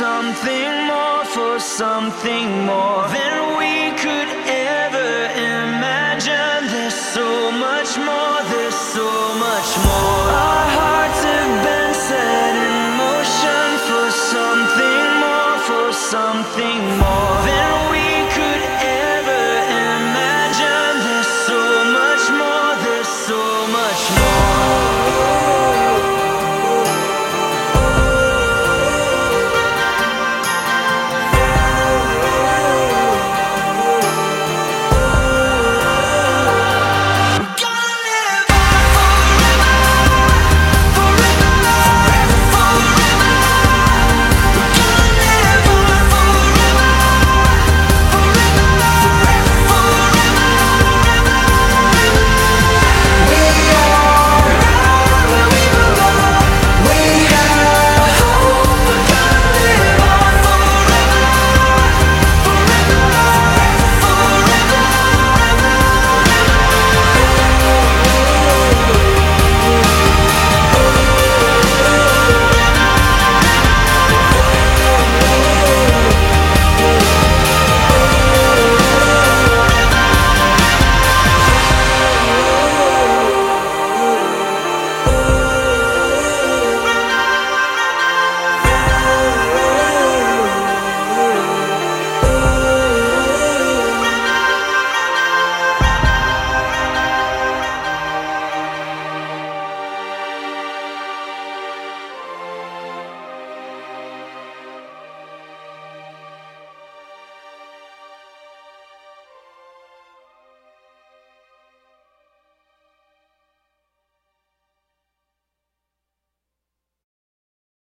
something more, for something more. Than